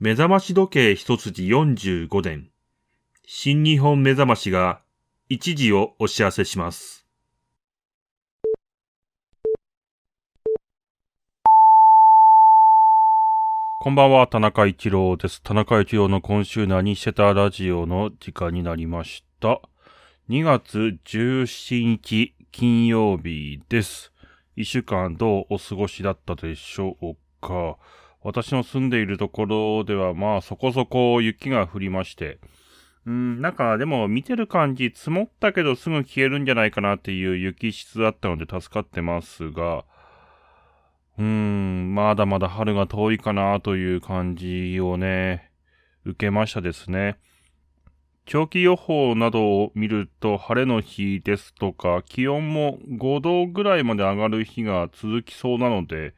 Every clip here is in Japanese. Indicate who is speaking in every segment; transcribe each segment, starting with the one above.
Speaker 1: 目覚まし時計一筋45年。新日本目覚ましが一時をお知らせします。こんばんは、田中一郎です。田中一郎の今週何してたラジオの時間になりました。2月17日金曜日です。一週間どうお過ごしだったでしょうか私の住んでいるところではまあそこそこ雪が降りまして、うん、なんかでも見てる感じ積もったけどすぐ消えるんじゃないかなっていう雪質だったので助かってますが、うーん、まだまだ春が遠いかなという感じをね、受けましたですね。長期予報などを見ると晴れの日ですとか気温も5度ぐらいまで上がる日が続きそうなので、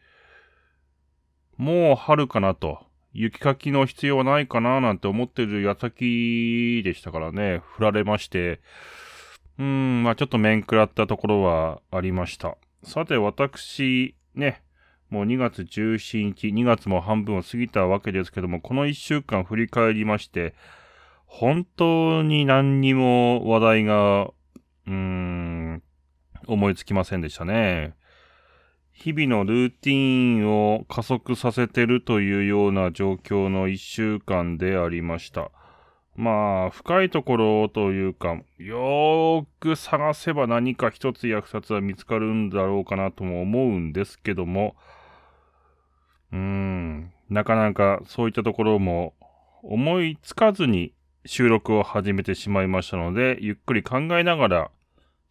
Speaker 1: もう春かなと、雪かきの必要はないかななんて思ってる矢先でしたからね、降られまして、うーん、まあちょっと面食らったところはありました。さて私、ね、もう2月17日、2月も半分を過ぎたわけですけども、この1週間振り返りまして、本当に何にも話題が、うーん、思いつきませんでしたね。日々のルーティーンを加速させてるというような状況の一週間でありました。まあ、深いところというか、よーく探せば何か一つや二つは見つかるんだろうかなとも思うんですけども、うーん、なかなかそういったところも思いつかずに収録を始めてしまいましたので、ゆっくり考えながら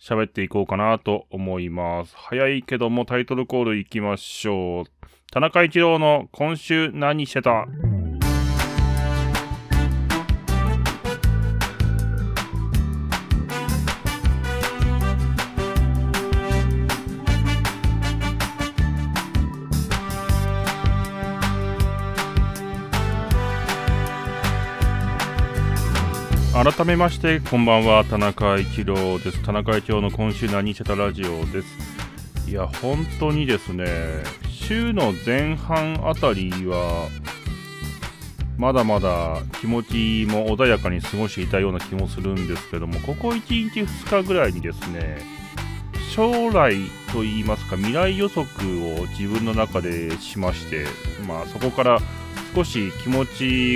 Speaker 1: 喋っていこうかなと思います。早いけどもタイトルコールいきましょう。田中一郎の今週何してた？改めましてこんばんは。田中一郎です。田中一郎の今週何してたラジオです。いや本当にですね週の前半あたりはまだまだ気持ちも穏やかに過ごしていたような気もするんですけどもここ1日2日ぐらいにですね将来といいますか未来予測を自分の中でしましてまあそこから少し気持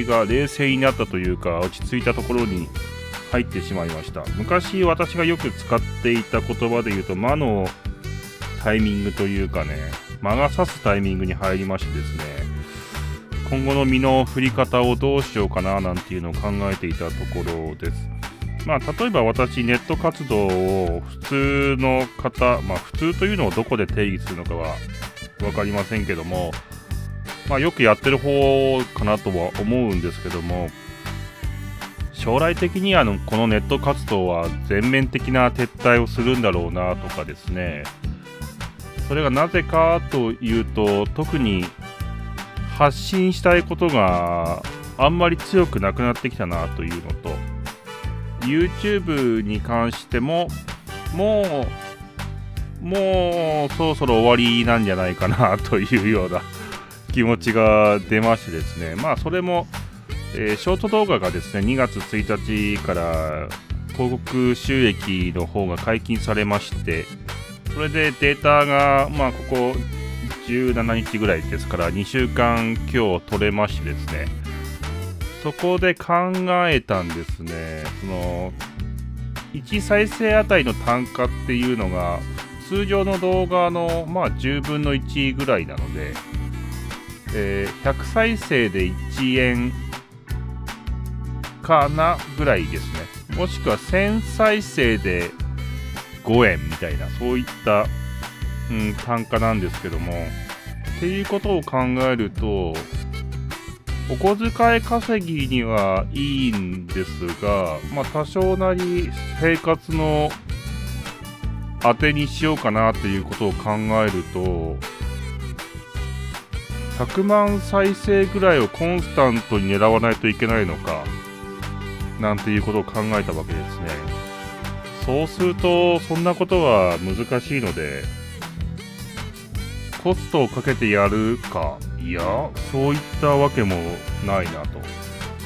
Speaker 1: ちが冷静になったというか落ち着いたところに入ってしまいました。昔私がよく使っていた言葉で言うと魔のタイミングというかね魔が差すタイミングに入りましてですね今後の身の振り方をどうしようかななんていうのを考えていたところです。まあ例えば私ネット活動を普通の方まあ普通というのをどこで定義するのかは分かりませんけどもまあ、よくやってる方かなとは思うんですけども将来的にあのこのネット活動は全面的な撤退をするんだろうなとかですね。それがなぜかというと特に発信したいことがあんまり強くなくなってきたなというのと YouTube に関してももうもうそろそろ終わりなんじゃないかなというような気持ちが出ましてですね、まあそれも、えーショート動画がですね、2月1日から広告収益の方が解禁されまして、それでデータが、まあここ17日ぐらいですから、2週間今日取れましてですね、そこで考えたんですね、その、1再生あたりの単価っていうのが、通常の動画の、まあ、10分の1ぐらいなので、えー100再生で1円かなぐらいですね。もしくは1000再生で5円みたいな、そういった、うん、単価なんですけども、っていうことを考えると、お小遣い稼ぎにはいいんですが、まあ多少なり生活の当てにしようかなということを考えると、100万再生ぐらいをコンスタントに狙わないといけないのか、なんていうことを考えたわけですね。そうすると、そんなことは難しいので、コストをかけてやるか、いや、そういったわけもないなと。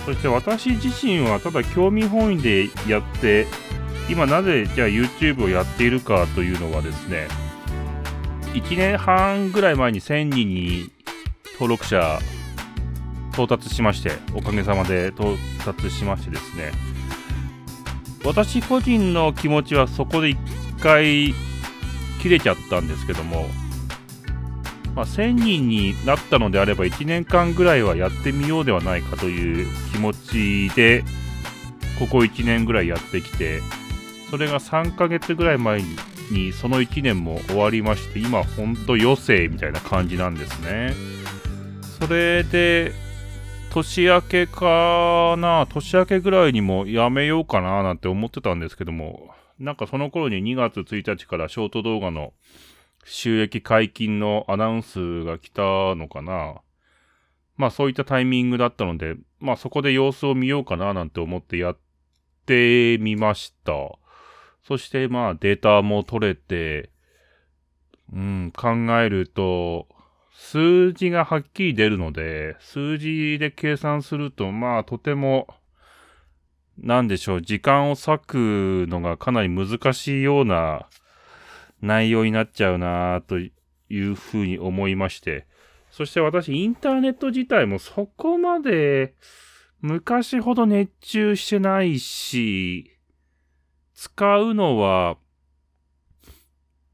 Speaker 1: そして私自身はただ興味本位でやって、今なぜじゃあ YouTube をやっているかというのはですね、1年半ぐらい前に1000人に登録者到達しまして、おかげさまで到達しましてですね、私個人の気持ちはそこで一回切れちゃったんですけども、まあ、1000人になったのであれば1年間ぐらいはやってみようではないかという気持ちでここ1年ぐらいやってきてそれが3ヶ月ぐらい前にその1年も終わりまして今ほんと余生みたいな感じなんですね。それで年明けかな年明けぐらいにもやめようかななんて思ってたんですけどもなんかその頃に2月1日からショート動画の収益解禁のアナウンスが来たのかな。まあそういったタイミングだったので、まあそこで様子を見ようかななんて思ってやってみました。そしてまあデータも取れて、うん、考えると、数字がはっきり出るので、数字で計算すると、まあとても、なんでしょう、時間を割くのがかなり難しいような内容になっちゃうなというふうに思いまして、そして私、インターネット自体もそこまで昔ほど熱中してないし、使うのは、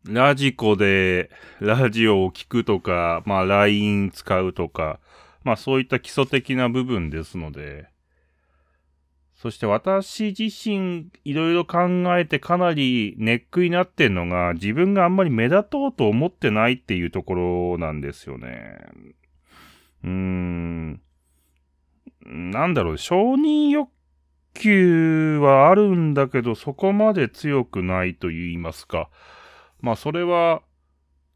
Speaker 1: ラジコでラジオを聞くとか、まあ LINE 使うとか、まあそういった基礎的な部分ですので、そして私自身いろいろ考えてかなりネックになってんのが自分があんまり目立とうと思ってないっていうところなんですよね。うーん。なんだろう、承認欲求はあるんだけどそこまで強くないと言いますか。まあそれは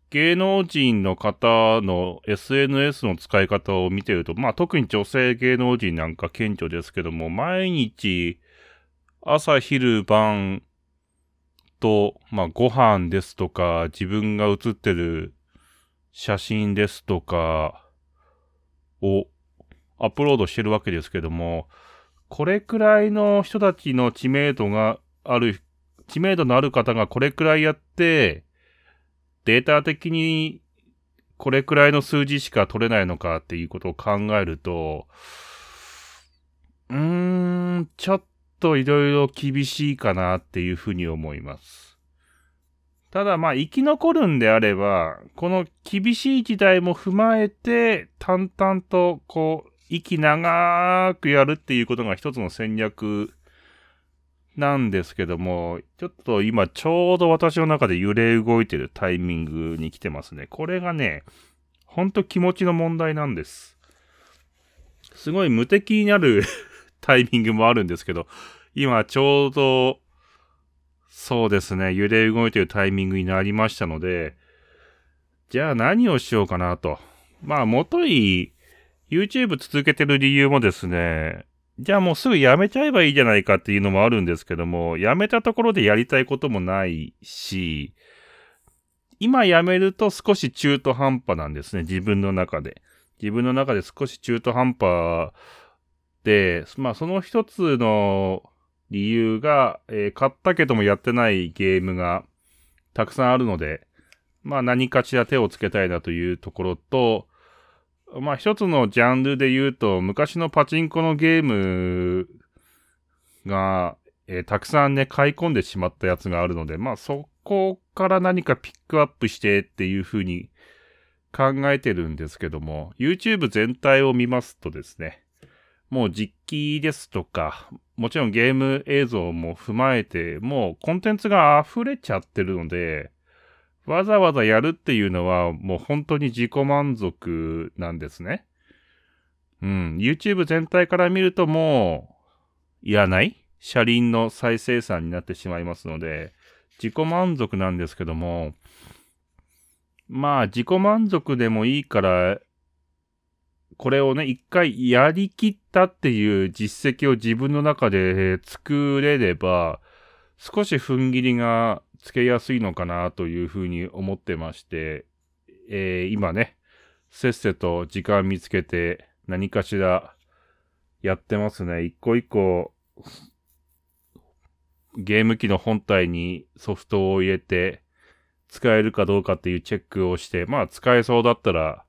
Speaker 1: 芸能人の方の SNS の使い方を見てると、まあ特に女性芸能人なんか顕著ですけども、毎日朝昼晩と、まあご飯ですとか、自分が写ってる写真ですとかをアップロードしてるわけですけども、これくらいの人たちの知名度がある、知名度のある方がこれくらいやって、データ的にこれくらいの数字しか取れないのかっていうことを考えると、うーん、ちょっといろいろ厳しいかなっていうふうに思います。ただまあ生き残るんであれば、この厳しい時代も踏まえて、淡々とこう、息長くやるっていうことが一つの戦略なんですけども、ちょっと今ちょうど私の中で揺れ動いてるタイミングに来てますね。これがね、ほんと気持ちの問題なんです。すごい無敵になる タイミングもあるんですけど、今ちょうど、そうですね、揺れ動いてるタイミングになりましたので、じゃあ何をしようかなと。まあ、もとい YouTube 続けてる理由もですね、じゃあもうすぐやめちゃえばいいじゃないかっていうのもあるんですけども、やめたところでやりたいこともないし、今やめると少し中途半端なんですね、自分の中で。自分の中で少し中途半端で、まあその一つの理由が、えー、買ったけどもやってないゲームがたくさんあるので、まあ何かしら手をつけたいなというところと、まあ一つのジャンルで言うと、昔のパチンコのゲームが、えー、たくさんね、買い込んでしまったやつがあるので、まあそこから何かピックアップしてっていう風に考えてるんですけども、YouTube 全体を見ますとですね、もう実機ですとか、もちろんゲーム映像も踏まえて、もうコンテンツが溢れちゃってるので、わざわざやるっていうのはもう本当に自己満足なんですね。うん。YouTube 全体から見るともういらない車輪の再生産になってしまいますので、自己満足なんですけども、まあ自己満足でもいいから、これをね、一回やりきったっていう実績を自分の中で作れれば、少し踏ん切りがつけやすいのかなというふうに思ってまして、えー、今ね、せっせと時間見つけて何かしらやってますね。一個一個ゲーム機の本体にソフトを入れて使えるかどうかっていうチェックをして、まあ使えそうだったら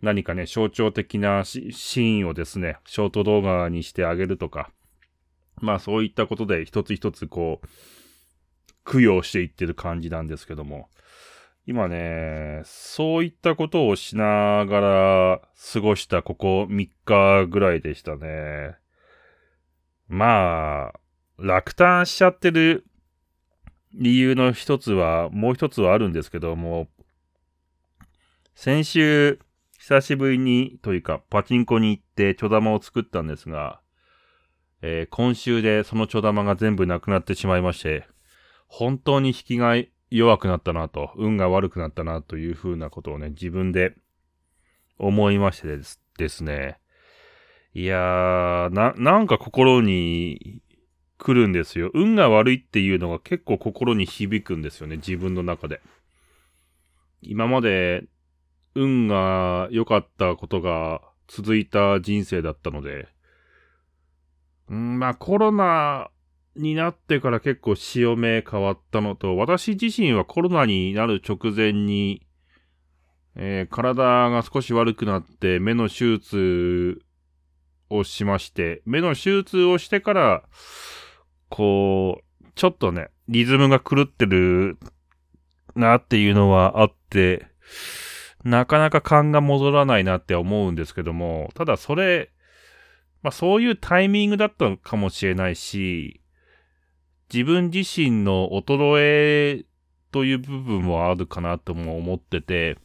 Speaker 1: 何かね、象徴的なシーンをですね、ショート動画にしてあげるとか、まあそういったことで一つ一つこう、供養していってる感じなんですけども、今ね、そういったことをしながら過ごしたここ3日ぐらいでしたね。まあ、落胆しちゃってる理由の一つは、もう一つはあるんですけども、先週、久しぶりにというか、パチンコに行ってちょ玉を作ったんですが、えー、今週でそのちょ玉が全部なくなってしまいまして、本当に引きが弱くなったなと、運が悪くなったなというふうなことをね、自分で思いましてですですね。いやー、な、なんか心に来るんですよ。運が悪いっていうのが結構心に響くんですよね、自分の中で。今まで運が良かったことが続いた人生だったので、うん、まあコロナになってから結構潮目変わったのと、私自身はコロナになる直前に、えー、体が少し悪くなって目の手術をしまして、目の手術をしてから、こう、ちょっとね、リズムが狂ってるなっていうのはあって、なかなか勘が戻らないなって思うんですけども、ただそれ、まあそういうタイミングだったかもしれないし、自分自身の衰えという部分もあるかなとも思ってて、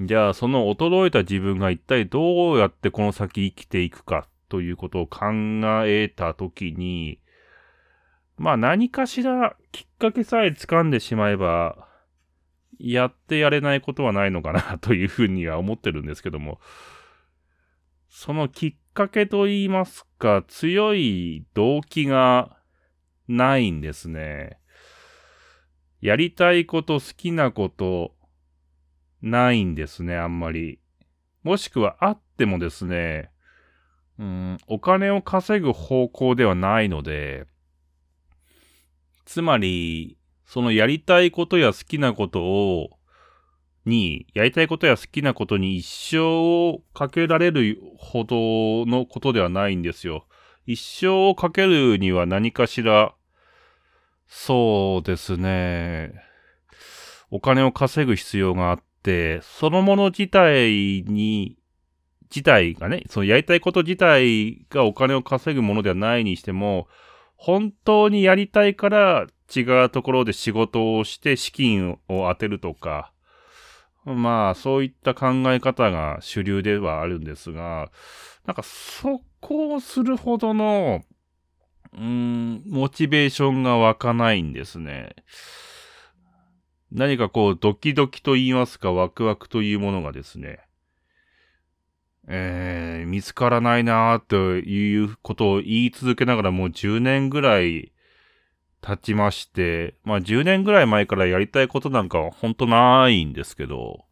Speaker 1: じゃあその衰えた自分が一体どうやってこの先生きていくかということを考えたときに、まあ何かしらきっかけさえ掴んでしまえば、やってやれないことはないのかなというふうには思ってるんですけども、そのきっかけと言いますか、強い動機がないんですね。やりたいこと、好きなこと、ないんですね、あんまり。もしくはあってもですね、うん、お金を稼ぐ方向ではないので、つまり、そのやりたいことや好きなことを、に、やりたいことや好きなことに一生をかけられるほどのことではないんですよ。一生をかけるには何かしら、そうですね。お金を稼ぐ必要があって、そのもの自体に、自体がね、そのやりたいこと自体がお金を稼ぐものではないにしても、本当にやりたいから違うところで仕事をして資金を当てるとか、まあ、そういった考え方が主流ではあるんですが、なんか、そこをするほどの、うーん、モチベーションが湧かないんですね。何かこう、ドキドキと言いますか、ワクワクというものがですね、えー、見つからないなーということを言い続けながらもう10年ぐらい経ちまして、まあ10年ぐらい前からやりたいことなんかは本当ないんですけど、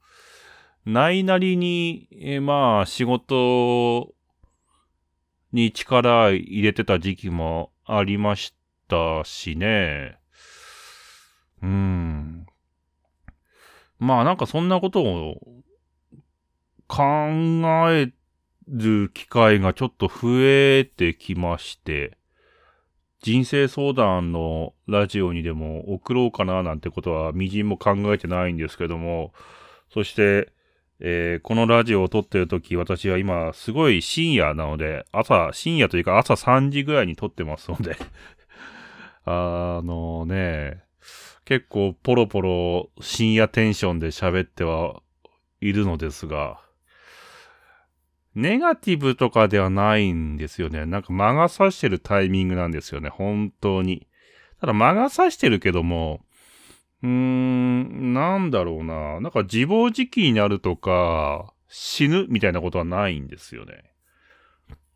Speaker 1: ないなりに、えー、まあ仕事に力入れてた時期もありましたしね。うん。まあなんかそんなことを考える機会がちょっと増えてきまして、人生相談のラジオにでも送ろうかななんてことはみじんも考えてないんですけども、そして、えー、このラジオを撮ってる時、私は今すごい深夜なので、朝、深夜というか朝3時ぐらいに撮ってますので あのね、結構ポロポロ深夜テンションで喋ってはいるのですが、ネガティブとかではないんですよね。なんか魔が差してるタイミングなんですよね。本当に。ただ魔が差してるけども、うーん、なんだろうな。なんか自暴自棄になるとか、死ぬみたいなことはないんですよね。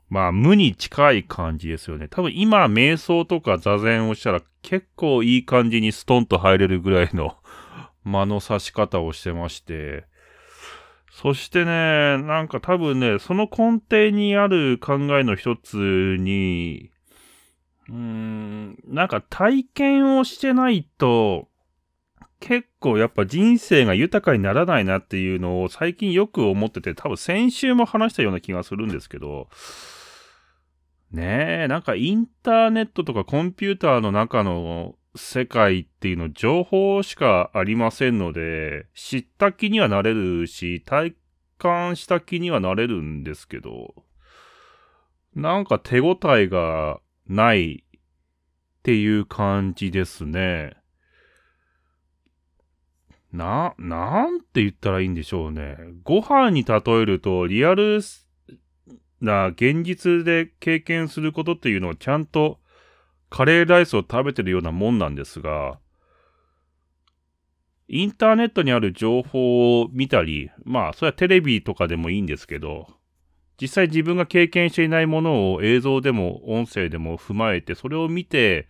Speaker 1: まあ、無に近い感じですよね。多分今、瞑想とか座禅をしたら結構いい感じにストンと入れるぐらいの 間の差し方をしてまして、そしてね、なんか多分ね、その根底にある考えの一つに、うーん、なんか体験をしてないと、結構やっぱ人生が豊かにならないなっていうのを最近よく思ってて、多分先週も話したような気がするんですけど、ねえ、なんかインターネットとかコンピューターの中の世界っていうの情報しかありませんので、知った気にはなれるし、体感した気にはなれるんですけど、なんか手応えがないっていう感じですね。な、なんて言ったらいいんでしょうね。ご飯に例えると、リアルな現実で経験することっていうのをちゃんとカレーライスを食べてるようなもんなんですが、インターネットにある情報を見たり、まあ、それはテレビとかでもいいんですけど、実際自分が経験していないものを映像でも音声でも踏まえて、それを見て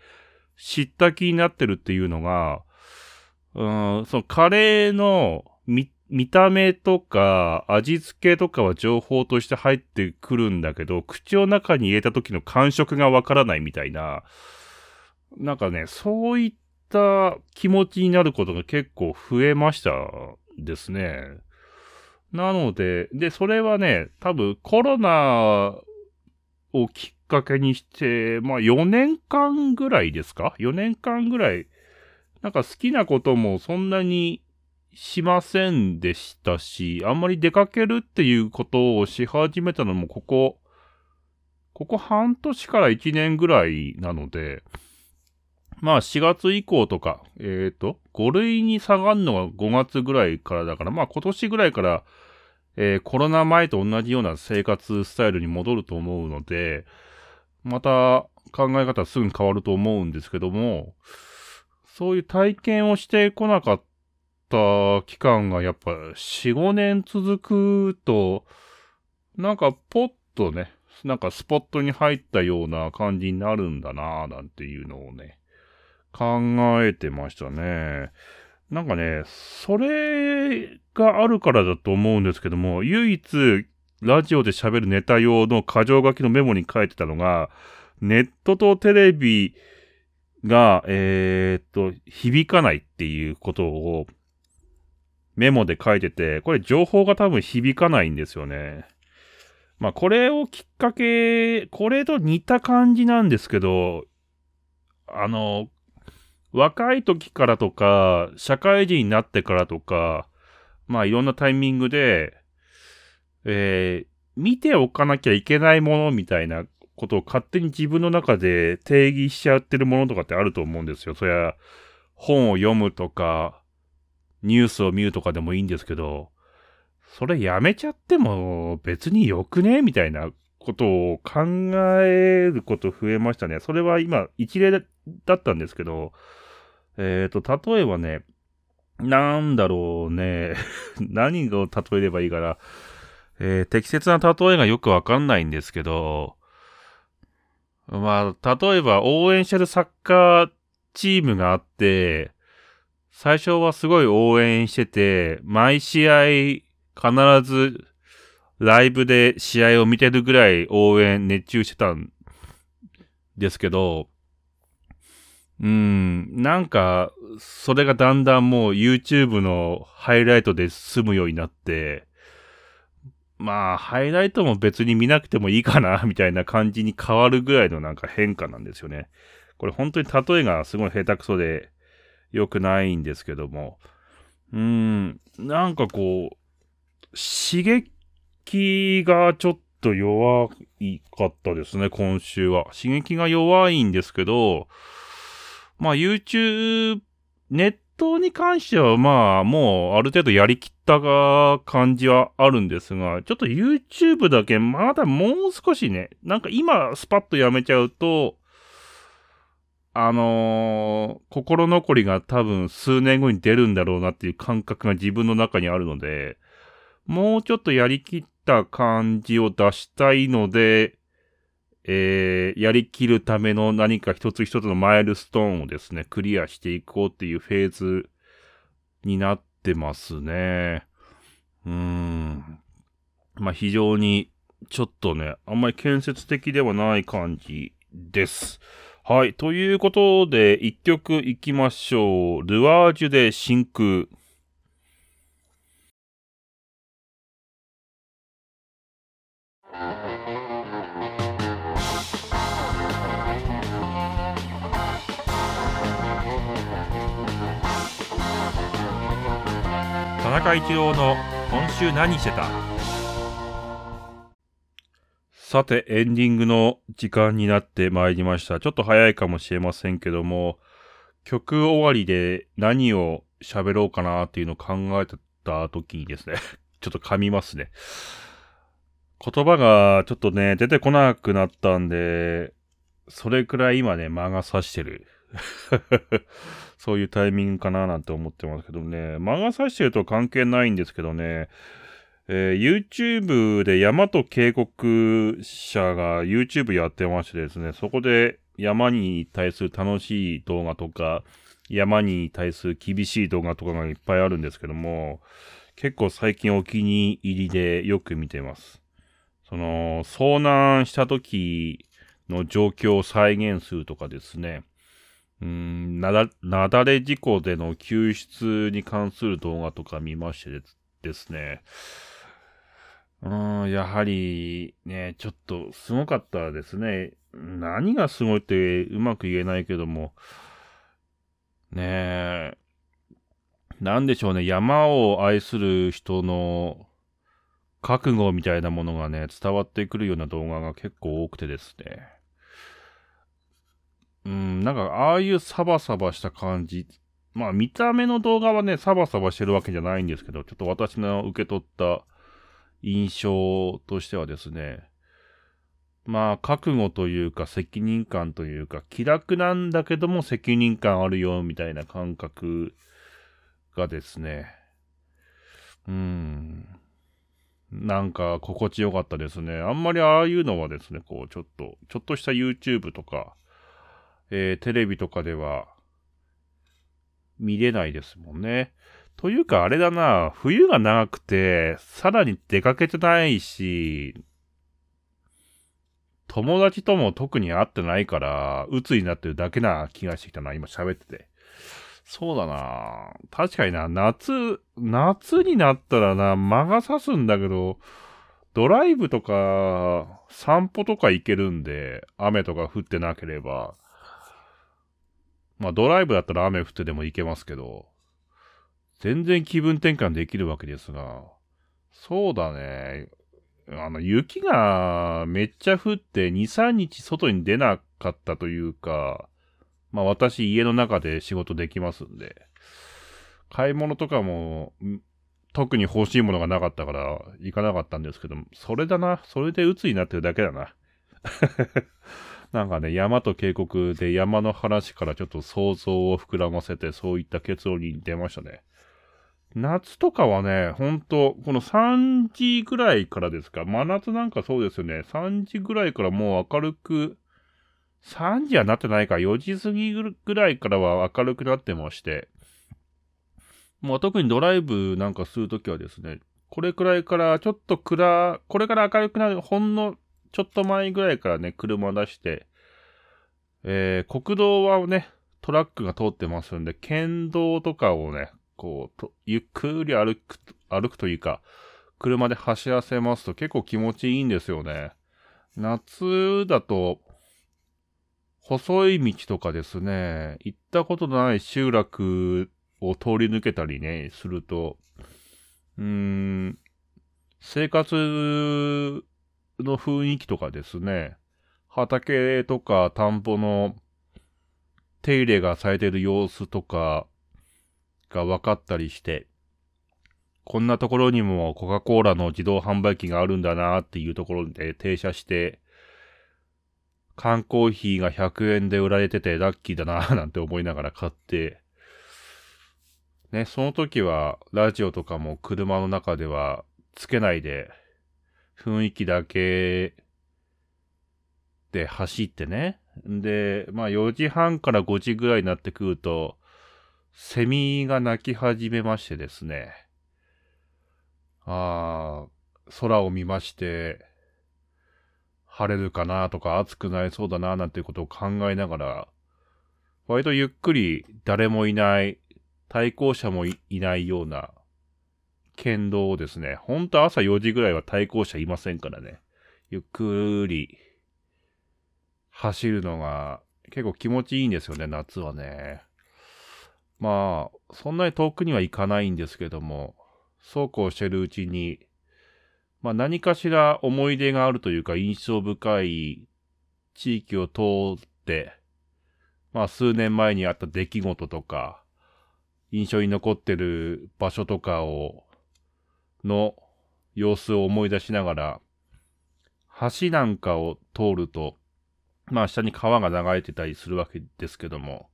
Speaker 1: 知った気になってるっていうのが、うん、そのカレーの見、見た目とか味付けとかは情報として入ってくるんだけど、口の中に入れた時の感触がわからないみたいな、なんかね、そういった気持ちになることが結構増えましたですね。なので、で、それはね、多分コロナをきっかけにして、まあ4年間ぐらいですか ?4 年間ぐらい、なんか好きなこともそんなにしませんでしたし、あんまり出かけるっていうことをし始めたのもここ、ここ半年から1年ぐらいなので、まあ4月以降とか、えっ、ー、と、5類に下がるのが5月ぐらいからだから、まあ今年ぐらいから、えー、コロナ前と同じような生活スタイルに戻ると思うので、また考え方すぐに変わると思うんですけども、そういう体験をしてこなかった期間がやっぱ4、5年続くと、なんかポッとね、なんかスポットに入ったような感じになるんだなぁなんていうのをね、考えてましたね。なんかね、それがあるからだと思うんですけども、唯一ラジオで喋るネタ用の箇条書きのメモに書いてたのが、ネットとテレビが、えー、っと、響かないっていうことをメモで書いてて、これ情報が多分響かないんですよね。まあこれをきっかけ、これと似た感じなんですけど、あの、若い時からとか、社会人になってからとか、まあいろんなタイミングで、えー、見ておかなきゃいけないものみたいなことを勝手に自分の中で定義しちゃってるものとかってあると思うんですよ。そりゃ、本を読むとか、ニュースを見るとかでもいいんですけど、それやめちゃっても別によくねみたいなことを考えること増えましたね。それは今一例だったんですけど、えっ、ー、と、例えばね、なんだろうね。何を例えればいいかな。えー、適切な例えがよくわかんないんですけど、まあ、例えば応援してるサッカーチームがあって、最初はすごい応援してて、毎試合必ずライブで試合を見てるぐらい応援熱中してたんですけど、うん、なんか、それがだんだんもう YouTube のハイライトで済むようになって、まあ、ハイライトも別に見なくてもいいかな、みたいな感じに変わるぐらいのなんか変化なんですよね。これ本当に例えがすごい下手くそで良くないんですけども、うーん、なんかこう、刺激がちょっと弱いかったですね、今週は。刺激が弱いんですけど、まあ YouTube、ネットに関してはまあもうある程度やりきった感じはあるんですが、ちょっと YouTube だけまだもう少しね、なんか今スパッとやめちゃうと、あのー、心残りが多分数年後に出るんだろうなっていう感覚が自分の中にあるので、もうちょっとやりきった感じを出したいので、えー、やりきるための何か一つ一つのマイルストーンをですね、クリアしていこうっていうフェーズになってますね。うん。まあ、非常に、ちょっとね、あんまり建設的ではない感じです。はい。ということで、一曲いきましょう。ルアージュで真空。中一郎の今週何してた？さて、エンディングの時間になってまいりました。ちょっと早いかもしれませんけども、曲終わりで何を喋ろうかなっていうのを考えてた時にですね、ちょっと噛みますね。言葉がちょっとね、出てこなくなったんで、それくらい今ね、間が差してる。そういうタイミングかななんて思ってますけどね。間が差してると関係ないんですけどね。えー、YouTube で山と渓谷者が YouTube やってましてですね、そこで山に対する楽しい動画とか、山に対する厳しい動画とかがいっぱいあるんですけども、結構最近お気に入りでよく見てます。その、遭難した時の状況を再現するとかですね、うん、なだ、れ事故での救出に関する動画とか見ましてですね、うん、やはり、ね、ちょっとすごかったですね。何がすごいってうまく言えないけども、ねえ、なんでしょうね、山を愛する人の覚悟みたいなものがね、伝わってくるような動画が結構多くてですね。うん、なんか、ああいうサバサバした感じ。まあ、見た目の動画はね、サバサバしてるわけじゃないんですけど、ちょっと私の受け取った印象としてはですね、まあ、覚悟というか責任感というか、気楽なんだけども責任感あるよ、みたいな感覚がですね、うん、なんか心地よかったですね。あんまりああいうのはですね、こう、ちょっと、ちょっとした YouTube とか、えー、テレビとかでは見れないですもんね。というかあれだな、冬が長くて、さらに出かけてないし、友達とも特に会ってないから、鬱になってるだけな気がしてきたな、今喋ってて。そうだな確かにな、夏、夏になったらな、間が差すんだけど、ドライブとか、散歩とか行けるんで、雨とか降ってなければ。まあドライブだったら雨降ってでも行けますけど、全然気分転換できるわけですが、そうだね。あの、雪がめっちゃ降って2、3日外に出なかったというか、まあ私家の中で仕事できますんで、買い物とかも特に欲しいものがなかったから行かなかったんですけど、それだな。それで鬱になってるだけだな。なんかね、山と渓谷で山の話からちょっと想像を膨らませて、そういった結論に出ましたね。夏とかはね、ほんと、この3時ぐらいからですか？真夏なんかそうですよね。3時ぐらいからもう明るく、3時はなってないか、4時過ぎぐらいからは明るくなってまして、もう特にドライブなんかするときはですね、これくらいからちょっと暗、これから明るくなる、ほんのちょっと前ぐらいからね、車出して、えー、国道はね、トラックが通ってますんで、県道とかをね、こう、ゆっくり歩く、歩くというか、車で走らせますと結構気持ちいいんですよね。夏だと、細い道とかですね、行ったことのない集落を通り抜けたりね、すると、うーん、生活の雰囲気とかですね、畑とか田んぼの手入れがされている様子とかが分かったりして、こんなところにもコカ・コーラの自動販売機があるんだなっていうところで停車して、缶コーヒーが100円で売られててラッキーだな なんて思いながら買って、ね、その時はラジオとかも車の中ではつけないで、雰囲気だけで走ってね。で、まあ4時半から5時ぐらいになってくると、セミが鳴き始めましてですね。ああ空を見まして、晴れるかなとか暑くなりそうだななんていうことを考えながら、割とゆっくり誰もいない、対向車もいないような県道をですね、ほんと朝4時ぐらいは対向車いませんからね、ゆっくり走るのが結構気持ちいいんですよね、夏はね。まあ、そんなに遠くには行かないんですけども、そうこうしてるうちに、まあ何かしら思い出があるというか印象深い地域を通って、まあ数年前にあった出来事とか、印象に残ってる場所とかを、の様子を思い出しながら、橋なんかを通ると、まあ下に川が流れてたりするわけですけども、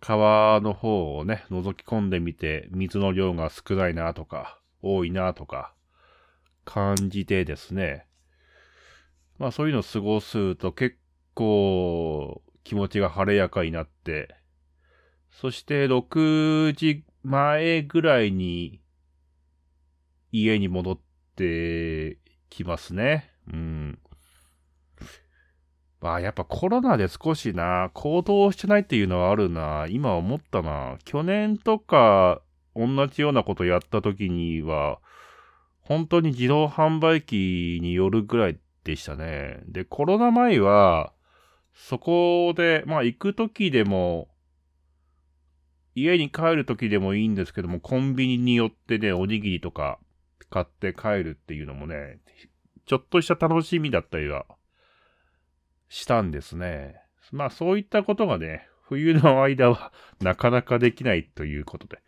Speaker 1: 川の方をね、覗き込んでみて、水の量が少ないなとか、多いなとか、感じてですね、まあそういうのを過ごすと結構気持ちが晴れやかになって、そして6時前ぐらいに家に戻ってきますね。うん。まあやっぱコロナで少しな、行動してないっていうのはあるな。今思ったな。去年とか同じようなことやった時には、本当に自動販売機によるぐらいでしたね。で、コロナ前は、そこで、まあ行く時でも、家に帰る時でもいいんですけども、コンビニによってね、おにぎりとか買って帰るっていうのもね、ちょっとした楽しみだったりはしたんですね。まあそういったことがね、冬の間は なかなかできないということで。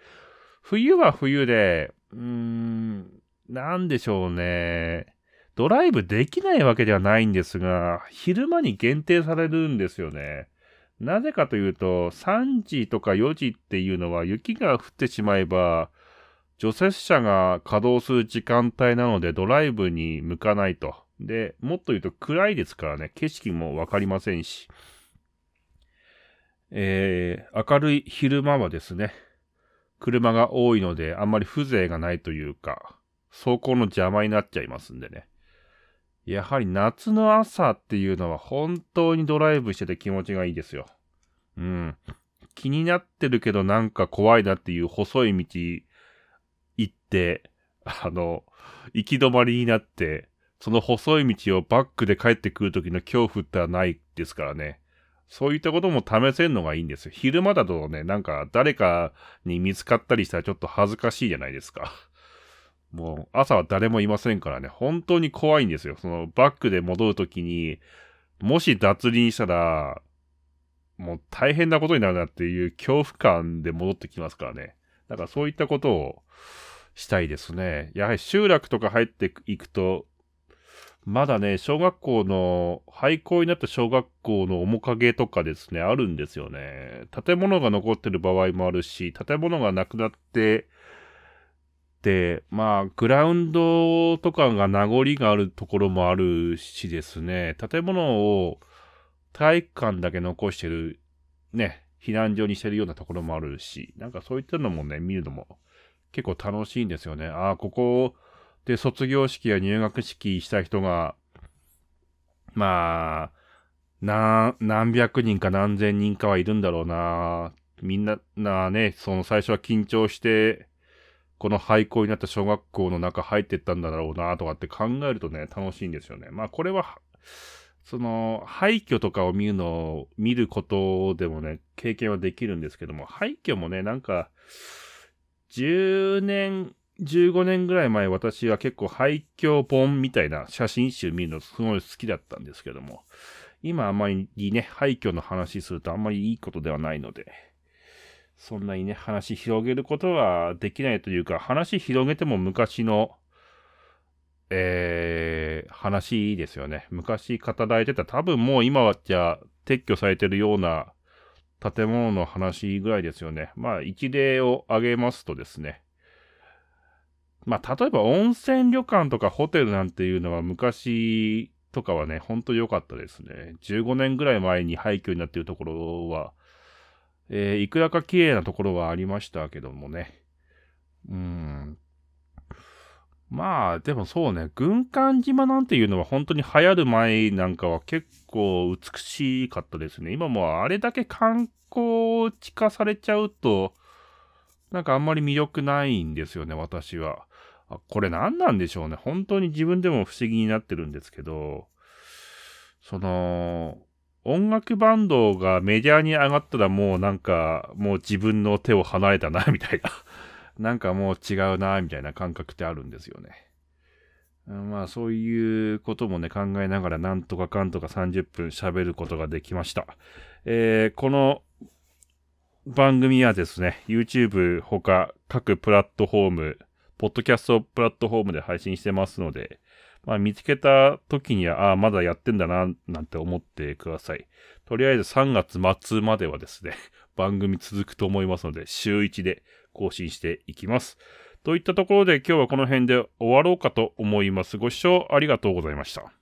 Speaker 1: 冬は冬で、うーん、なんでしょうね。ドライブできないわけではないんですが、昼間に限定されるんですよね。なぜかというと、3時とか4時っていうのは雪が降ってしまえば、除雪車が稼働する時間帯なのでドライブに向かないと。で、もっと言うと暗いですからね、景色もわかりませんし、えー、明るい昼間はですね、車が多いのであんまり風情がないというか、走行の邪魔になっちゃいますんでね。やはり夏の朝っていうのは本当にドライブしてて気持ちがいいですよ。うん。気になってるけどなんか怖いなっていう細い道行って、あの、行き止まりになって、その細い道をバックで帰ってくる時の恐怖ってはないですからね。そういったことも試せるのがいいんですよ。昼間だとね、なんか誰かに見つかったりしたらちょっと恥ずかしいじゃないですか。もう朝は誰もいませんからね、本当に怖いんですよ。そのバックで戻るときに、もし脱輪したら、もう大変なことになるなっていう恐怖感で戻ってきますからね。だからそういったことをしたいですね。やはり集落とか入っていくと、まだね、小学校の、廃校になった小学校の面影とかですね、あるんですよね。建物が残ってる場合もあるし、建物がなくなって、で、まあ、グラウンドとかが名残があるところもあるしですね、建物を体育館だけ残してる、ね、避難所にしてるようなところもあるし、なんかそういったのもね、見るのも結構楽しいんですよね。ああ、ここ、で、卒業式や入学式した人が、まあ、な、何百人か何千人かはいるんだろうな。みんな、なね、その最初は緊張して、この廃校になった小学校の中入ってったんだろうなとかって考えるとね、楽しいんですよね。まあこれは、その、廃墟とかを見るのを、見ることでもね、経験はできるんですけども、廃墟もね、なんか、10年15年ぐらい前私は結構廃墟本みたいな写真集見るのすごい好きだったんですけども、今あまりね、廃墟の話するとあんまりいいことではないので、そんなにね、話広げることはできないというか、話広げても昔の、えー、話ですよね。昔語られてた、多分もう今はじゃ撤去されてるような建物の話ぐらいですよね。まあ、一例を挙げますとですね、まあ、例えば温泉旅館とかホテルなんていうのは昔とかはね、ほんと良かったですね。15年ぐらい前に廃墟になっているところは、えー、いくらか綺麗なところはありましたけどもね。うん。まあ、でもそうね、軍艦島なんていうのは本当に流行る前なんかは結構美しかったですね。今もあれだけ観光地化されちゃうと、なんかあんまり魅力ないんですよね、私は。これ何なんでしょうね。本当に自分でも不思議になってるんですけど、その、音楽バンドがメジャーに上がったらもうなんか、もう自分の手を離れたな、みたいな。なんかもう違うな、みたいな感覚ってあるんですよね。まあそういうこともね考えながらなんとかかんとか30分喋ることができました。えー、この番組はですね、YouTube ほか各プラットフォーム、ポッドキャストプラットフォームで配信してますので、まあ見つけた時には、ああ、まだやってんだな、なんて思ってください。とりあえず3月末まではですね、番組続くと思いますので、週1で更新していきます。といったところで今日はこの辺で終わろうかと思います。ご視聴ありがとうございました。